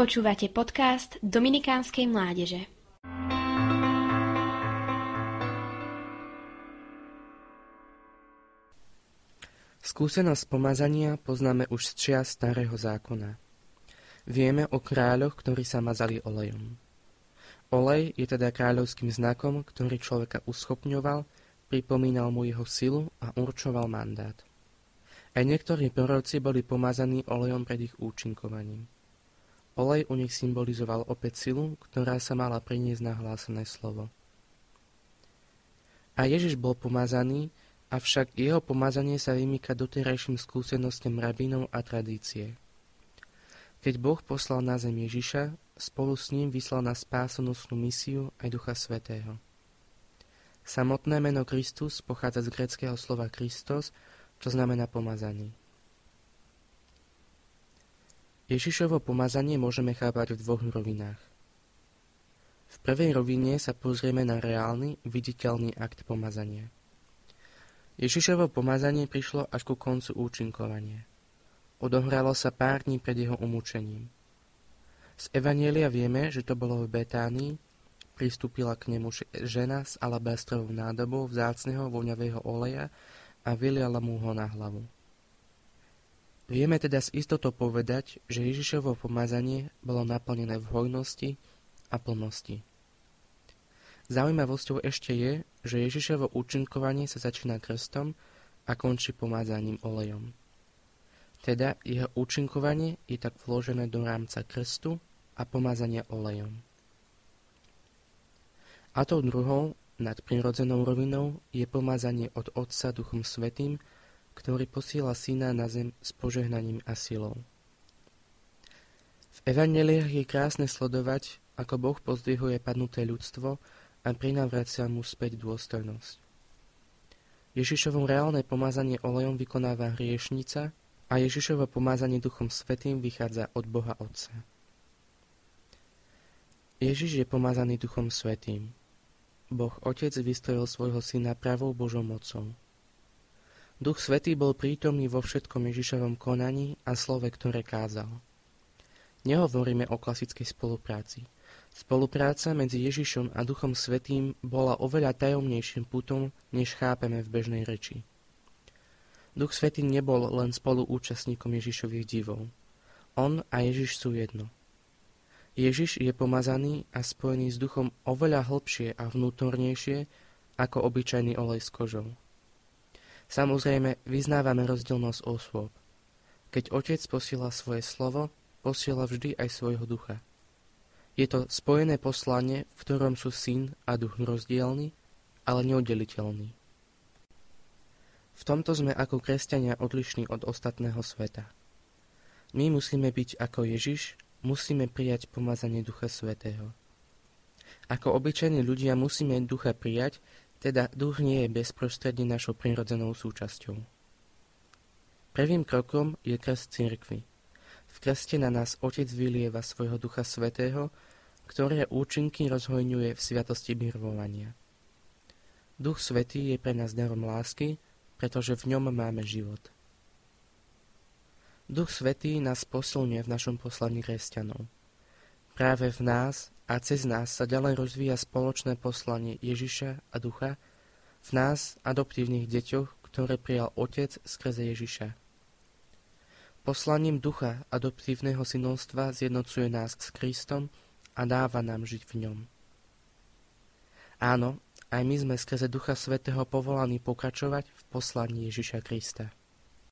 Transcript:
Počúvate podcast Dominikánskej mládeže. Skúsenosť pomazania poznáme už z čia starého zákona. Vieme o kráľoch, ktorí sa mazali olejom. Olej je teda kráľovským znakom, ktorý človeka uschopňoval, pripomínal mu jeho silu a určoval mandát. Aj niektorí proroci boli pomazaní olejom pred ich účinkovaním. Olej u nich symbolizoval opäť silu, ktorá sa mala priniesť na hlásené slovo. A Ježiš bol pomazaný, avšak jeho pomazanie sa vymýka doterajším skúsenostiam rabínov a tradície. Keď Boh poslal na zem Ježiša, spolu s ním vyslal na spásonosnú misiu aj Ducha Svetého. Samotné meno Kristus pochádza z greckého slova Kristos, čo znamená pomazaný. Ježišovo pomazanie môžeme chápať v dvoch rovinách. V prvej rovine sa pozrieme na reálny, viditeľný akt pomazania. Ježišovo pomazanie prišlo až ku koncu účinkovania. Odohralo sa pár dní pred jeho umúčením. Z Evanielia vieme, že to bolo v Betánii, pristúpila k nemu žena s alabastrovou nádobou vzácneho voňavého oleja a vyliala mu ho na hlavu. Vieme teda s istotou povedať, že Ježišovo pomazanie bolo naplnené v hojnosti a plnosti. Zaujímavosťou ešte je, že Ježišovo účinkovanie sa začína krstom a končí pomázaním olejom. Teda jeho účinkovanie je tak vložené do rámca krstu a pomazania olejom. A tou druhou, nad prirodzenou rovinou, je pomazanie od Otca Duchom Svetým, ktorý posiela syna na zem s požehnaním a silou. V evaneliách je krásne sledovať, ako Boh pozdvihuje padnuté ľudstvo a prinavracia mu späť dôstojnosť. Ježišovo reálne pomazanie olejom vykonáva hriešnica a Ježišovo pomazanie Duchom Svetým vychádza od Boha Otca. Ježiš je pomazaný Duchom Svetým. Boh Otec vystrojil svojho syna pravou Božou mocou. Duch Svetý bol prítomný vo všetkom Ježišovom konaní a slove, ktoré kázal. Nehovoríme o klasickej spolupráci. Spolupráca medzi Ježišom a Duchom Svetým bola oveľa tajomnejším putom, než chápeme v bežnej reči. Duch Svetý nebol len spoluúčastníkom Ježišových divov. On a Ježiš sú jedno. Ježiš je pomazaný a spojený s duchom oveľa hlbšie a vnútornejšie ako obyčajný olej s kožou. Samozrejme, vyznávame rozdielnosť osôb. Keď otec posiela svoje slovo, posiela vždy aj svojho ducha. Je to spojené poslanie, v ktorom sú syn a duch rozdielny, ale neoddeliteľný. V tomto sme ako kresťania odlišní od ostatného sveta. My musíme byť ako Ježiš, musíme prijať pomazanie Ducha Svetého. Ako obyčajní ľudia musíme ducha prijať, teda duch nie je bezprostredne našou prirodzenou súčasťou. Prvým krokom je krst cirkvy. V krste na nás Otec vylieva svojho Ducha Svetého, ktoré účinky rozhojňuje v sviatosti birvovania. Duch Svetý je pre nás darom lásky, pretože v ňom máme život. Duch Svetý nás posilňuje v našom poslaní kresťanov. Práve v nás a cez nás sa ďalej rozvíja spoločné poslanie Ježiša a Ducha v nás, adoptívnych deťoch, ktoré prijal Otec skrze Ježiša. Poslaním Ducha adoptívneho synovstva zjednocuje nás s Kristom a dáva nám žiť v ňom. Áno, aj my sme skrze Ducha Svetého povolaní pokračovať v poslaní Ježiša Krista.